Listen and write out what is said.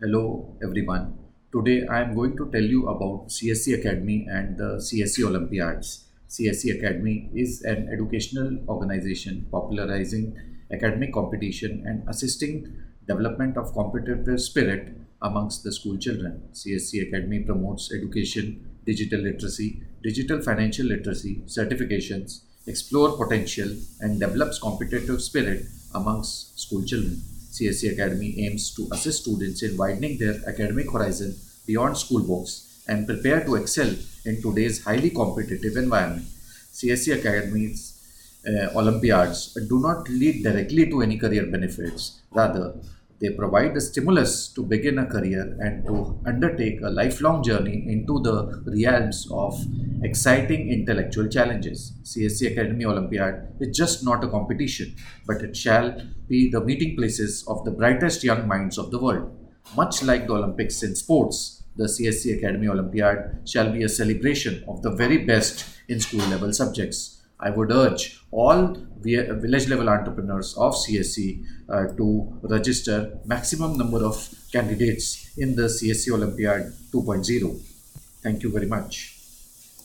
Hello everyone. Today I am going to tell you about CSC Academy and the CSC Olympiads. CSC Academy is an educational organization popularizing academic competition and assisting development of competitive spirit amongst the school children. CSC Academy promotes education, digital literacy, digital financial literacy, certifications, explore potential and develops competitive spirit amongst school children. CSC Academy aims to assist students in widening their academic horizon beyond school books and prepare to excel in today's highly competitive environment. CSC Academy's uh, Olympiads do not lead directly to any career benefits. Rather, they provide a stimulus to begin a career and to undertake a lifelong journey into the realms of exciting intellectual challenges. CSC Academy Olympiad is just not a competition, but it shall be the meeting places of the brightest young minds of the world. Much like the Olympics in sports, the CSC Academy Olympiad shall be a celebration of the very best in school level subjects I would urge all village level entrepreneurs of CSC uh, to register maximum number of candidates in the CSC Olympiad 2.0. Thank you very much.